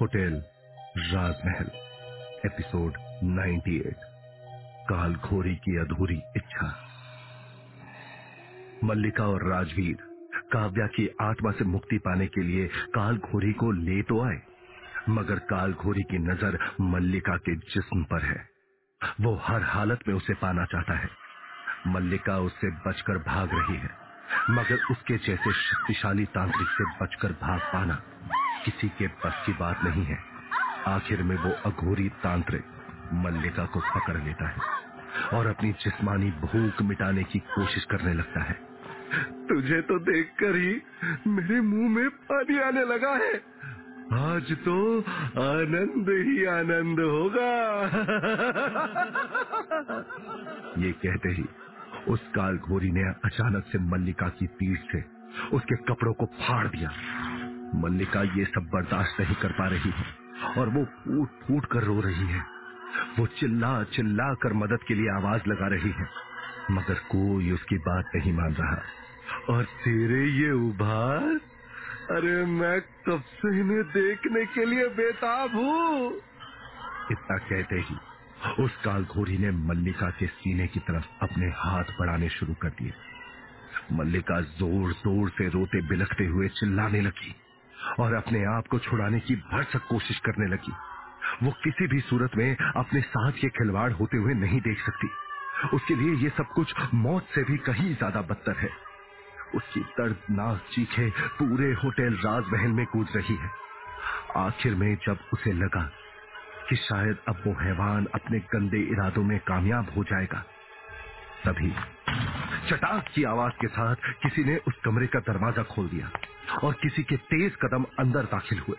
Hotel, राजमहल, episode 98 काल घोरी की अधूरी इच्छा। मल्लिका और राजवीर, काव्या की आत्मा से मुक्ति पाने के लिए काल घोरी को ले तो आए, मगर काल घोरी की नज़र मल्लिका के जिस्म पर है। वो हर हालत में उसे पाना चाहता है। मल्लिका उससे बचकर भाग रही है, मगर उसके जैसे शक्तिशाली तांत्रिक से बचकर भाग पाना किसी के बस की बात नहीं है। आखिर में वो अघोरी तांत्रिक मल्लिका को पकड़ लेता है और अपनी जिस्मानी भूख मिटाने की कोशिश करने लगता है। तुझे तो देखकर ही मेरे मुँह में पानी आने लगा है। आज तो आनंद ही आनंद होगा। ये कहते ही उस काल घोरी ने अचानक से मल्लिका की पीठ से उसके कपड़ों को फाड़ दिया। मल्लिका ये सब बर्दाश्त नहीं कर पा रही है और वो फूट फूट कर रो रही है। वो चिल्ला चिल्ला कर मदद के लिए आवाज़ लगा रही है। मगर कोई उसकी बात नहीं मान रहा। और तेरे ये उभार, अरे मैं कब से इन्हें देखने के लिए बेताब हूँ? इतना कहते ही उस काल घोरी ने मल्लिका के सीने की तरफ़ अपने हाथ बढ़ाने शुरू कर दिए। मल्लिका ज़ोर ज़ोर से रोते बिलखते हुए चिल्लाने लगी। और अपने आप को छुड़ाने की भरसक कोशिश करने लगी। वो किसी भी सूरत में अपने साथ के खिलवाड़ होते हुए नहीं देख सकती। उसके लिए ये सब कुछ मौत से भी कहीं ज़्यादा बदतर है। उसकी दर्दनाक चीखे पूरे होटल राजमहल में कूद रही है। आखिर में जब उसे लगा कि शायद अब वो हैवान अपने गंदे इरादों में कामयाब हो जाएगा, तभी चटाक की आवाज़ के साथ किसी ने उस कमरे का दरवाज़ा खोल दिया और किसी के तेज कदम अंदर दाखिल हुए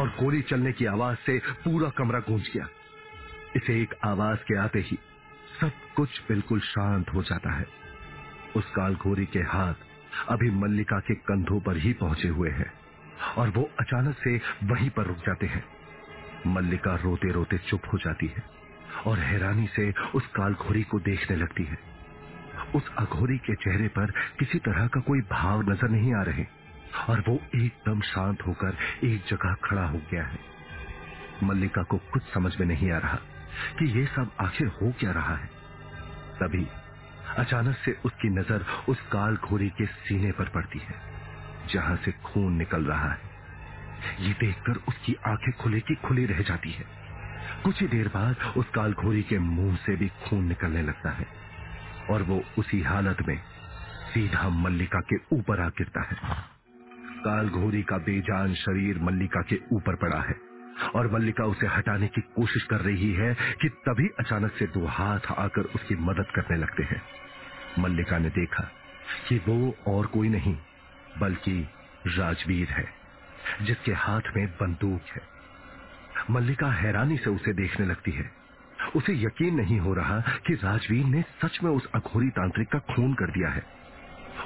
और गोली चलने की आवाज़ से पूरा कमरा गूंज गया। इसे एक आवाज़ के आते ही सब कुछ बिल्कुल शांत हो जाता है। उस काल घोरी के हाथ अभी मल्लिका के कंधों पर ही पहुँचे हुए हैं और वो अचानक से वहीं पर रुक जाते हैं। मल्लिका रोते रोते चुप हो जाती है और हैरानी से उस काल घोरी को देखने लगती है। उस अघोरी के चेहरे पर किसी तरह का कोई भाव नज़र नहीं आ रहे, और वो एकदम शांत होकर एक जगह खड़ा हो गया है। मल्लिका को कुछ समझ में नहीं आ रहा कि ये सब आखिर हो क्या रहा है। तभी अचानक से उसकी नज़र उस काल घोरी के सीने पर पड़ती है, जहाँ से खून निकल रहा है। ये देखकर उसकी आँखें खुले की खुली रह जाती है। कुछ ही देर बाद उस काल घोरी के मुँह से भी खून निकलने लगता है। और वो उसी हालत में सीधा मल्लिका के ऊपर आ गिरता है। काल घोरी का बेजान शरीर मल्लिका के ऊपर पड़ा है और मल्लिका उसे हटाने की कोशिश कर रही है कि तभी अचानक से दो हाथ आकर उसकी मदद करने लगते हैं। मल्लिका ने देखा कि वो और कोई नहीं, बल्कि राजवीर है, जिसके हाथ में बंदूक है। मल्लिका हैरानी से उसे देखने लगती है। उसे यकीन नहीं हो रहा कि राजवीर ने सच में उस अघोरी तांत्रिक का खून कर दिया है।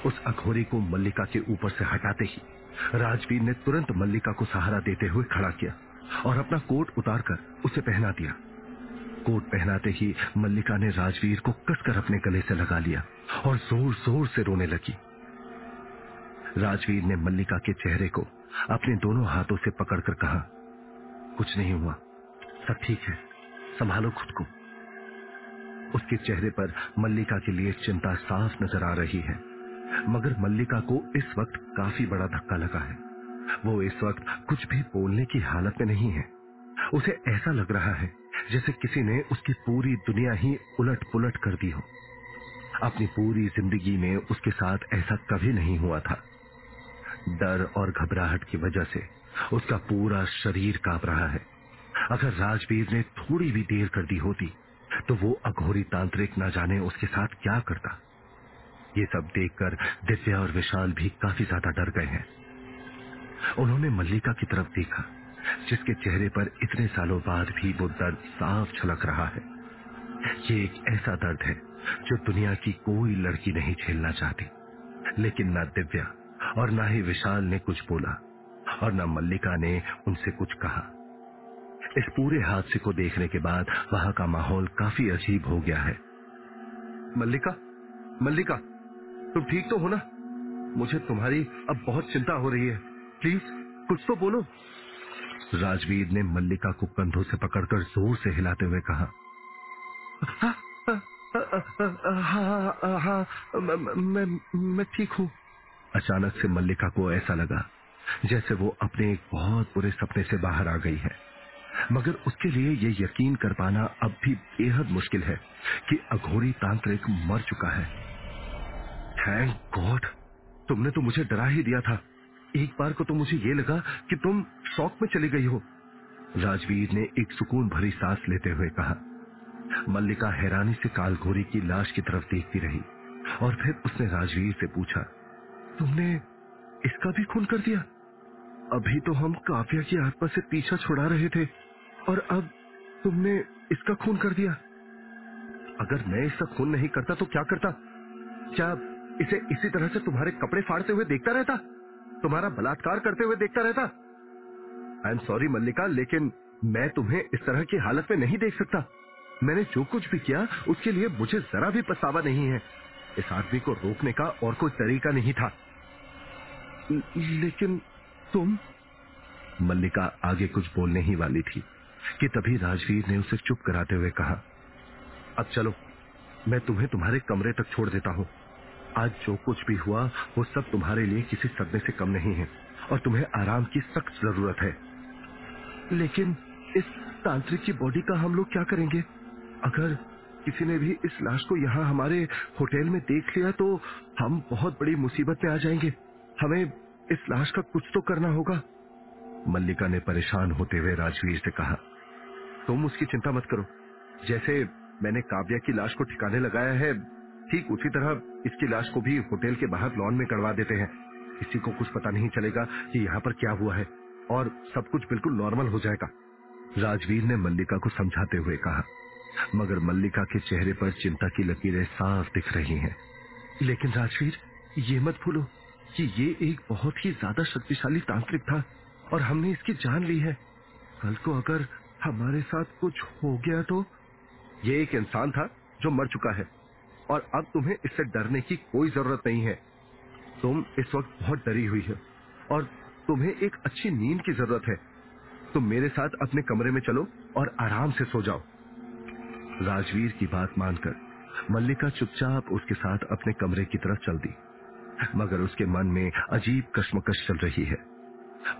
उस अघोरी को मल्लिका के ऊपर से हटाते ही राजवीर ने तुरंत मल्लिका को सहारा देते हुए खड़ा किया और अपना कोट उतारकर उसे पहना दिया। कोट पहनाते ही मल्लिका ने राजवीर को कसकर अपने गले से लगा लिया और ज़ोर ज़ोर से रोने लगी। राजवीर ने मल्लिका के चेहरे को अपने दोनों हाथों से पकड़कर कहा, कुछ नहीं हुआ, सब ठीक है। संभालो खुद को। उसके चेहरे पर मल्लिका के लिए चिंता साफ़ नज़र आ रही है, मगर मल्लिका को इस वक्त काफ़ी बड़ा धक्का लगा है। वो इस वक्त कुछ भी बोलने की हालत में नहीं है। उसे ऐसा लग रहा है जैसे किसी ने उसकी पूरी दुनिया ही उलट पुलट कर दी हो। अपनी पूरी ज़िंदगी में उसके साथ ऐसा कभी नहीं हुआ था। डर और घबराहट की वजह से उसका पूरा शरीर काँप रहा है। अगर राजवीर ने थोड़ी भी देर कर दी होती तो वो अघोरी तांत्रिक न जाने उसके साथ क्या करता। ये सब देखकर दिव्या और विशाल भी काफ़ी ज़्यादा डर गए हैं। उन्होंने मल्लिका की तरफ़ देखा, जिसके चेहरे पर इतने सालों बाद भी वो दर्द साफ़ छलक रहा है। ये एक ऐसा दर्द है जो दुनिया की कोई लड़की नहीं झेलना चाहती। लेकिन ना दिव्या और ना ही विशाल ने कुछ बोला, और न मल्लिका ने उनसे कुछ कहा। इस पूरे हादसे को देखने के बाद वहाँ का माहौल काफ़ी अजीब हो गया है। मल्लिका मल्लिका, तुम ठीक तो हो ना? मुझे तुम्हारी अब बहुत चिंता हो रही है। प्लीज़, कुछ तो बोलो। राजवीर ने मल्लिका को कंधों से पकड़कर ज़ोर से हिलाते हुए कहा हाँ हाँ मैं मैं ठीक हूँ। अचानक से मल्लिका को ऐसा लगा जैसे वो अपने एक बहुत बुरे सपने से बाहर आ गई है। मगर उसके लिए ये यकीन कर पाना अब भी बेहद मुश्किल है कि अघोरी तांत्रिक मर चुका है। थैंक गॉड तुमने तो मुझे डरा ही दिया था। एक बार को तो मुझे ये लगा कि तुम शौक में चली गई हो। राजवीर ने एक सुकून भरी सांस लेते हुए कहा। मल्लिका हैरानी से कालघोरी की लाश की तरफ़ देखती रही और फिर उसने राजवीर से पूछा, तुमने इसका भी खून कर दिया? अभी तो हम काव्या की आत्मा से पीछा छुड़ा रहे थे। और अब तुमने इसका खून कर दिया। अगर मैं इसका खून नहीं करता तो क्या करता? क्या इसे इसी तरह से तुम्हारे कपड़े फाड़ते हुए देखता रहता? तुम्हारा बलात्कार करते हुए देखता रहता? आई एम सॉरी मल्लिका, लेकिन मैं तुम्हें इस तरह की हालत में नहीं देख सकता। मैंने जो कुछ भी किया, उसके लिए मुझे जरा भी पछतावा नहीं है। इस आदमी को रोकने का और कोई तरीका नहीं था। लेकिन तुम? मल्लिका आगे कुछ बोलने ही वाली थी। कि तभी राजवीर ने उसे चुप कराते हुए कहा, अब चलो, मैं तुम्हें तुम्हारे कमरे तक छोड़ देता हूँ। आज जो कुछ भी हुआ, वो सब तुम्हारे लिए किसी सदमे से कम नहीं है, और तुम्हें आराम की सख्त ज़रूरत है। लेकिन इस तांत्रिक की बॉडी का हम लोग क्या करेंगे? अगर किसी ने भी इस लाश को यहाँ हमारे होटल में देख लिया तो हम बहुत बड़ी मुसीबत में आ जाएँगे। हमें इस लाश का कुछ तो करना होगा। मल्लिका ने परेशान होते हुए राजवीर से कहा तुम उसकी चिंता मत करो। जैसे मैंने काव्या की लाश को ठिकाने लगाया है, ठीक उसी तरह इसकी लाश को भी होटल के बाहर लॉन में करवा देते हैं। किसी को कुछ पता नहीं चलेगा कि यहाँ पर क्या हुआ है, और सब कुछ बिल्कुल नॉर्मल हो जाएगा। राजवीर ने मल्लिका को समझाते हुए कहा, मगर मल्लिका के चेहरे पर चिंता की लकीरें साफ़ दिख रही हैं। लेकिन राजवीर, ये मत भूलो कि ये एक बहुत ही ज़्यादा शक्तिशाली तांत्रिक था, और हमने इसकी जान ली है। कल को अगर हमारे साथ कुछ हो गया तो? ये एक इंसान था जो मर चुका है। और अब तुम्हें इससे डरने की कोई ज़रूरत नहीं है। तुम इस वक्त बहुत डरी हुई है। और तुम्हें एक अच्छी नींद की ज़रूरत है। तुम मेरे साथ अपने कमरे में चलो और आराम से सो जाओ। राजवीर की बात मानकर मल्लिका चुपचाप उसके साथ अपने कमरे की तरफ़ चल दी। मगर उसके मन में अजीब कश्मकश चल रही है।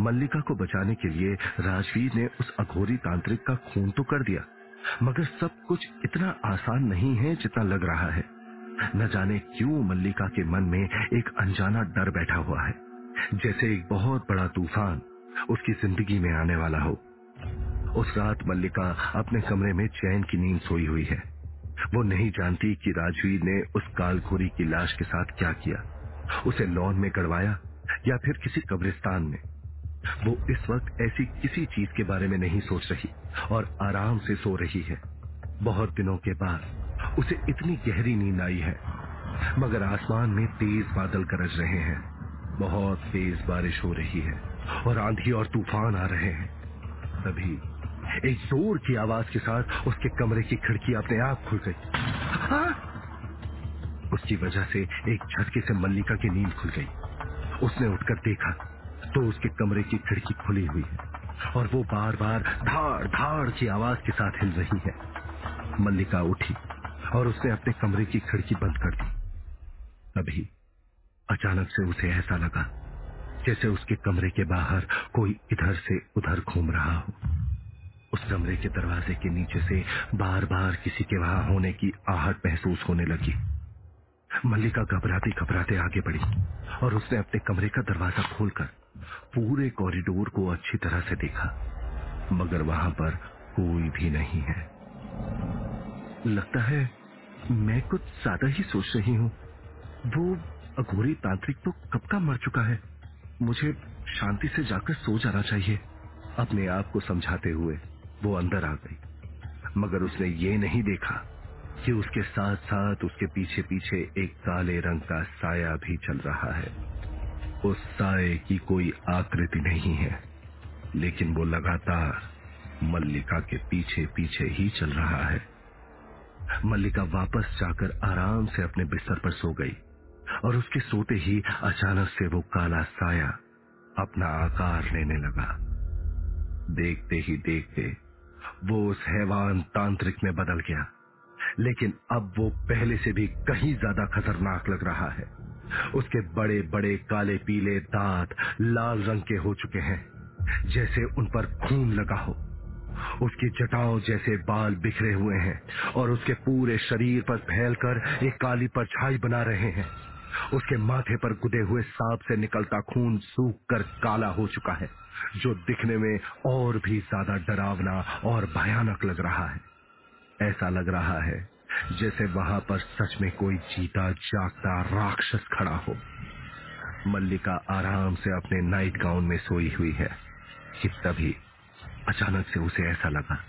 मल्लिका को बचाने के लिए राजवीर ने उस अघोरी तांत्रिक का खून तो कर दिया, मगर सब कुछ इतना आसान नहीं है जितना लग रहा है। न जाने क्यों मल्लिका के मन में एक अनजाना डर बैठा हुआ है। जैसे एक बहुत बड़ा तूफ़ान उसकी ज़िंदगी में आने वाला हो। उस रात मल्लिका अपने कमरे में चैन की नींद सोई हुई है। वो नहीं जानती कि राजवीर ने उस कालखोरी की लाश के साथ क्या किया। उसे लॉन में गड़वाया या फिर किसी कब्रिस्तान में। वो इस वक्त ऐसी किसी चीज़ के बारे में नहीं सोच रही और आराम से सो रही है। बहुत दिनों के बाद उसे इतनी गहरी नींद आई है, मगर आसमान में तेज बादल गरज रहे हैं। बहुत तेज बारिश हो रही है और आंधी और तूफ़ान आ रहे हैं। तभी एक ज़ोर की आवाज़ के साथ उसके कमरे की खिड़की अपने आप खुल गई। हाँ? उसकी वजह से एक झटके से मल्लिका की नींद खुल गई। उसने उठकर देखा तो उसके कमरे की खिड़की खुली हुई है और वो बार बार धाड़ धाड़ की आवाज़ के साथ हिल रही है। मल्लिका उठी और उसने अपने कमरे की खिड़की बंद कर दी। तभी अचानक से उसे ऐसा लगा जैसे उसके कमरे के बाहर कोई इधर से उधर घूम रहा हो। उस कमरे के दरवाजे के नीचे से बार बार किसी के वहाँ होने की आहट महसूस होने लगी। मल्लिका घबराती घबराते आगे बढ़ी और उसने अपने कमरे का दरवाज़ा खोलकर पूरे कॉरिडोर को अच्छी तरह से देखा, मगर वहाँ पर कोई भी नहीं है। लगता है मैं कुछ ज़्यादा ही सोच रही हूँ। वो अघोरी तांत्रिक तो कब का मर चुका है? मुझे शांति से जाकर सो जाना चाहिए। अपने आप को समझाते हुए वो अंदर आ गई, मगर उसने ये नहीं देखा कि उसके साथ साथ उसके पीछे पीछे एक काले रंग का साया भी चल रहा है। उस साय की कोई आकृति नहीं है। लेकिन वो लगातार मल्लिका के पीछे पीछे ही चल रहा है। मल्लिका वापस जाकर आराम से अपने बिस्तर पर सो गई और उसके सोते ही अचानक से वो काला साया अपना आकार लेने लगा। देखते ही देखते वो उस हैवान तांत्रिक में बदल गया, लेकिन अब वो पहले से भी कहीं ज़्यादा खतरनाक लग रहा है। उसके बड़े बड़े, काले, पीले दांत लाल रंग के हो चुके हैं, जैसे उन पर खून लगा हो। उसकी जटाओं जैसे बाल बिखरे हुए हैं और उसके पूरे शरीर पर फैलकर एक काली परछाई बना रहे हैं। उसके माथे पर गुदे हुए सांप से निकलता खून सूख कर काला हो चुका है, जो दिखने में और भी ज़्यादा डरावना और भयानक लग रहा है। ऐसा लग रहा है जैसे वहाँ पर सच में कोई जीता जागता राक्षस खड़ा हो। मल्लिका आराम से अपने नाइट गाउन में सोई हुई है कि तभी अचानक से उसे ऐसा लगा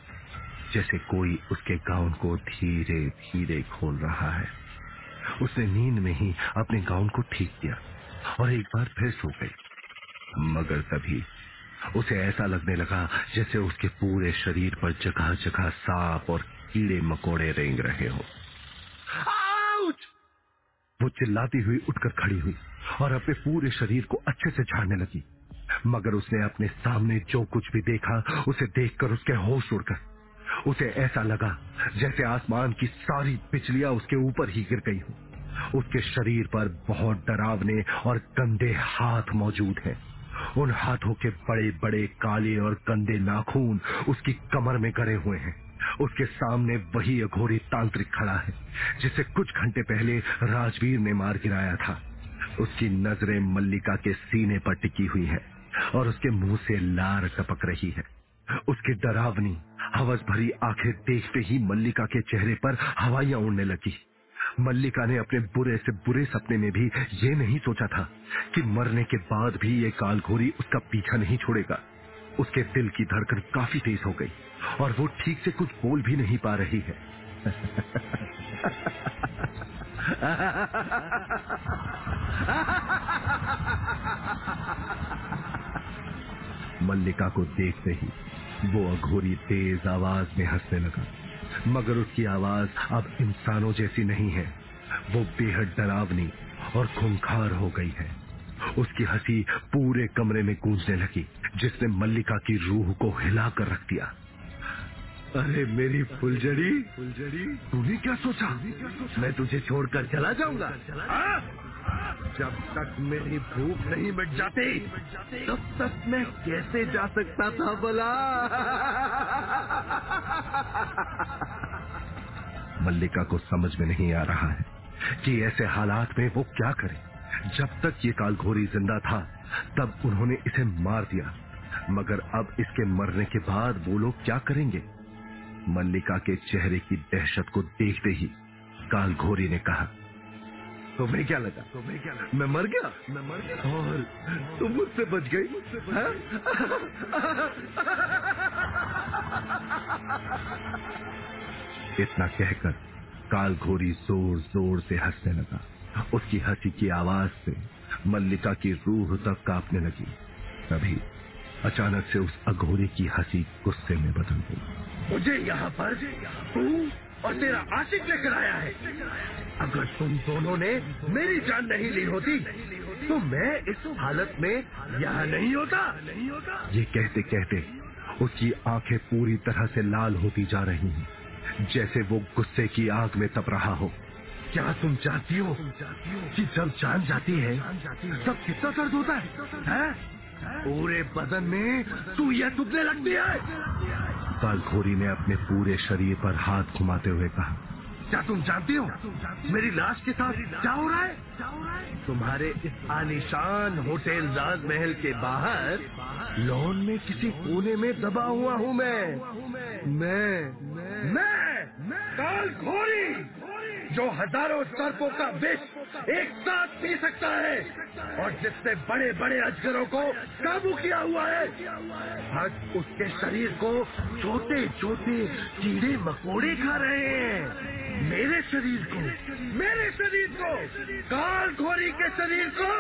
जैसे कोई उसके गाउन को धीरे धीरे खोल रहा है। उसने नींद में ही अपने गाउन को ठीक किया और एक बार फिर सो गई। मगर तभी उसे ऐसा लगने लगा जैसे उसके पूरे शरीर पर जगह जगह सांप और कीड़े मकोड़े रेंग रहे हो। वो चिल्लाती हुई उठकर खड़ी हुई और अपने पूरे शरीर को अच्छे से झाड़ने लगी। मगर उसने अपने सामने जो कुछ भी देखा उसे देखकर उसके होश उड़कर उसे ऐसा लगा जैसे आसमान की सारी बिजलियाँ उसके ऊपर ही गिर गई हो। उसके शरीर पर बहुत डरावने और गंदे हाथ मौजूद हैं। उन हाथों के बड़े बड़े काले और गंदे नाखून उसकी कमर में गड़े हुए हैं। उसके सामने वही अघोरी तांत्रिक खड़ा है, जिसे कुछ घंटे पहले राजवीर ने मार गिराया था। उसकी नज़रें मल्लिका के सीने पर टिकी हुई है और उसके मुँह से लार टपक रही है। उसकी डरावनी, हवस भरी आँखें देखते ही मल्लिका के चेहरे पर हवाइयाँ उड़ने लगी। मल्लिका ने अपने बुरे से बुरे सपने में भी ये नहीं सोचा था कि मरने के बाद भी ये कालघोरी उसका पीछा नहीं छोड़ेगा। उसके दिल की धड़कन काफ़ी तेज हो गई और वो ठीक से कुछ बोल भी नहीं पा रही है। मल्लिका को देखते ही वो अघोरी तेज आवाज़ में हंसने लगा। मगर उसकी आवाज़ अब इंसानों जैसी नहीं है। वो बेहद डरावनी और खूंखार हो गई है। उसकी हँसी पूरे कमरे में गूंजने लगी। जिसने मल्लिका की रूह को हिलाकर रख दिया। अरे, मेरी फुलझड़ी। फुलझड़ी तूने क्या सोचा? मैं तुझे छोड़कर चला जाऊँगा? जब तक मेरी भूख नहीं मिट जाती, तब तक मैं कैसे जा सकता था भला मल्लिका को समझ में नहीं आ रहा है कि ऐसे हालात में वो क्या करे। जब तक ये कालघोरी ज़िंदा था, तब उन्होंने इसे मार दिया। मगर अब इसके मरने के बाद वो लोग क्या करेंगे? मल्लिका के चेहरे की दहशत को देखते ही काल घोरी ने कहा, तुम्हें क्या लगा? तुम्हें क्या लगा मैं मर गया? मैं मर गया और तुम मुझसे बच गई? हाँ? इतना कहकर काल घोरी ज़ोर ज़ोर से हंसने लगा। उसकी हँसी की आवाज़ से मल्लिका की रूह तक कांपने लगी। तभी अचानक से उस अघोरे की हँसी गुस्से में बदल गई। मुझे यहाँ पर तू और तेरा आशिक लेकर आया है। अगर तुम दोनों ने मेरी जान नहीं ली होती तो मैं इस हालत में यहाँ नहीं होता। नहीं होता ये कहते कहते उसकी आँखें पूरी तरह से लाल होती जा रही हैं जैसे वो गुस्से की आग में तप रहा हो। क्या तुम चाहती हो कि जब जान जाती है तब कितना दर्द होता है, है? पूरे बदन में तू यह चुभने लगती है। कालखोरी ने अपने पूरे शरीर पर हाथ घुमाते हुए कहा, क्या तुम जानती हो? मेरी लाश के साथ क्या हो रहा है? तुम्हारे इस आलिशान होटल राजमहल के बाहर लॉन में किसी कोने में दबा हुआ हूँ मैं। मैं मैं काल घोरी जो हज़ारों सर्पों का विष एक साथ पी सकता है और जिसने बड़े बड़े अजगरों को काबू किया हुआ है आज उसके शरीर को छोटे छोटे कीड़े मकोड़े खा रहे हैं। मेरे शरीर को, मेरे शरीर को काल घोरी के शरीर को।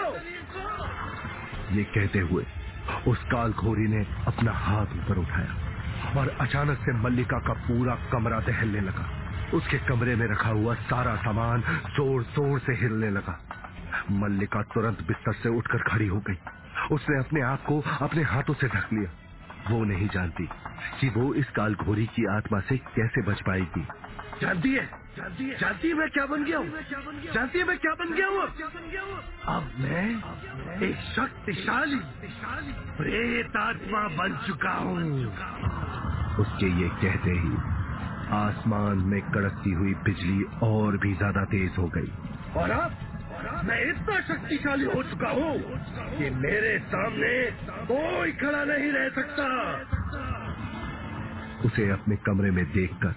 ये कहते हुए उस काल घोरी ने अपना हाथ ऊपर उठाया और अचानक से मल्लिका का पूरा कमरा दहलने लगा। उसके कमरे में रखा हुआ सारा सामान ज़ोर ज़ोर से हिलने लगा। मल्लिका तुरंत बिस्तर से उठकर खड़ी हो गई। उसने अपने आप को अपने हाथों से ढक लिया। वो नहीं जानती कि वो इस काल घोरी की आत्मा से कैसे बच पाएगी। जानती है? जानती है? मैं क्या बन गया हूँ? जानती है मैं क्या बन गया हूँ? अब मैं एक शक्तिशाली प्रेत आत्मा बन चुका हूँ। उसके ये कहते ही आसमान में कड़कती हुई बिजली और भी ज़्यादा तेज हो गई। और अब मैं इतना शक्तिशाली हो चुका हूँ कि मेरे सामने कोई खड़ा नहीं रह सकता। उसे अपने कमरे में देखकर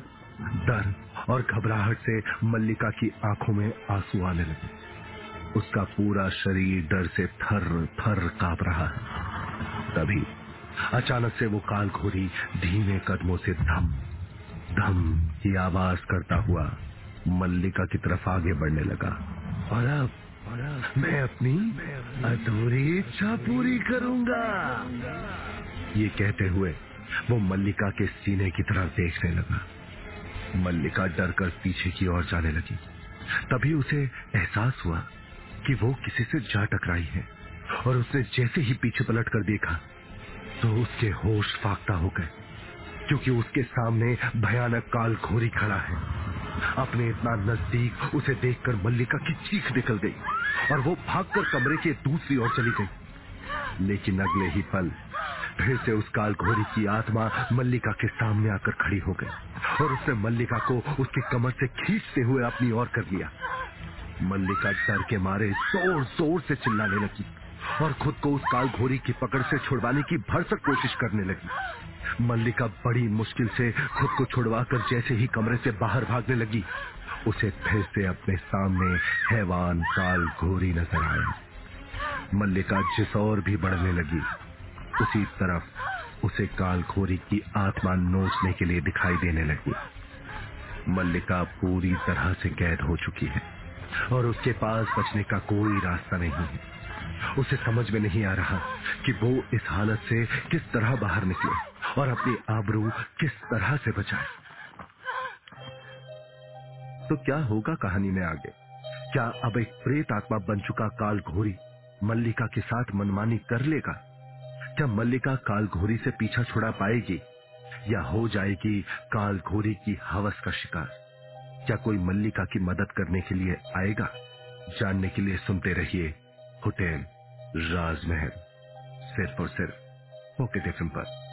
डर और घबराहट से मल्लिका की आँखों में आँसू आने लगे। उसका पूरा शरीर डर से थर थर काँप रहा है। तभी अचानक से वो काल घोरी धीमे कदमों से धम धम की आवाज़ करता हुआ मल्लिका की तरफ़ आगे बढ़ने लगा। और अब मैं अपनी अधूरी इच्छा पूरी करूँगा। ये कहते हुए वो मल्लिका के सीने की तरफ़ देखने लगा। मल्लिका डर कर पीछे की ओर जाने लगी। तभी उसे एहसास हुआ कि वो किसी से जा टकराई है और उसने जैसे ही पीछे पलट कर देखा तो उसके होश फाकता हो गए। क्योंकि उसके सामने भयानक काल घोरी खड़ा है। अपने इतना नज़दीक उसे देखकर मल्लिका की चीख निकल गई और वो भागकर कमरे के दूसरी ओर चली गई। लेकिन अगले ही पल फिर से उस काल घोरी की आत्मा मल्लिका के सामने आकर खड़ी हो गई और उसने मल्लिका को उसकी कमर से खींचते हुए अपनी ओर कर लिया। मल्लिका डर के मारे ज़ोर ज़ोर से चिल्लाने लगी और खुद को उस काल घोरी की पकड़ से छुड़वाने की भरसक कोशिश करने लगी। मल्लिका बड़ी मुश्किल से खुद को छुड़वाकर जैसे ही कमरे से बाहर भागने लगी। उसे फिर से अपने सामने हैवान काल घोरी नज़र आया। मल्लिका जिस और भी बढ़ने लगी, उसी तरफ़ उसे काल घोरी की आत्मा नोचने के लिए दिखाई देने लगी। मल्लिका पूरी तरह से कैद हो चुकी है, और उसके पास बचने का कोई रास्ता नहीं है। उसे समझ में नहीं आ रहा कि वो इस हालत से किस तरह बाहर निकले। और अपनी आबरू किस तरह से बचाए? तो क्या होगा कहानी में आगे? क्या अब एक प्रेत आत्मा बन चुका काल घोरी मल्लिका के साथ मनमानी कर लेगा? क्या मल्लिका काल घोरी से पीछा छुड़ा पाएगी? या हो जाएगी काल घोरी की हवस का शिकार? क्या कोई मल्लिका की मदद करने के लिए आएगा? जानने के लिए सुनते रहिए होटल राजमहल, सिर्फ़ और सिर्फ़ ओके टिफ़िन पर।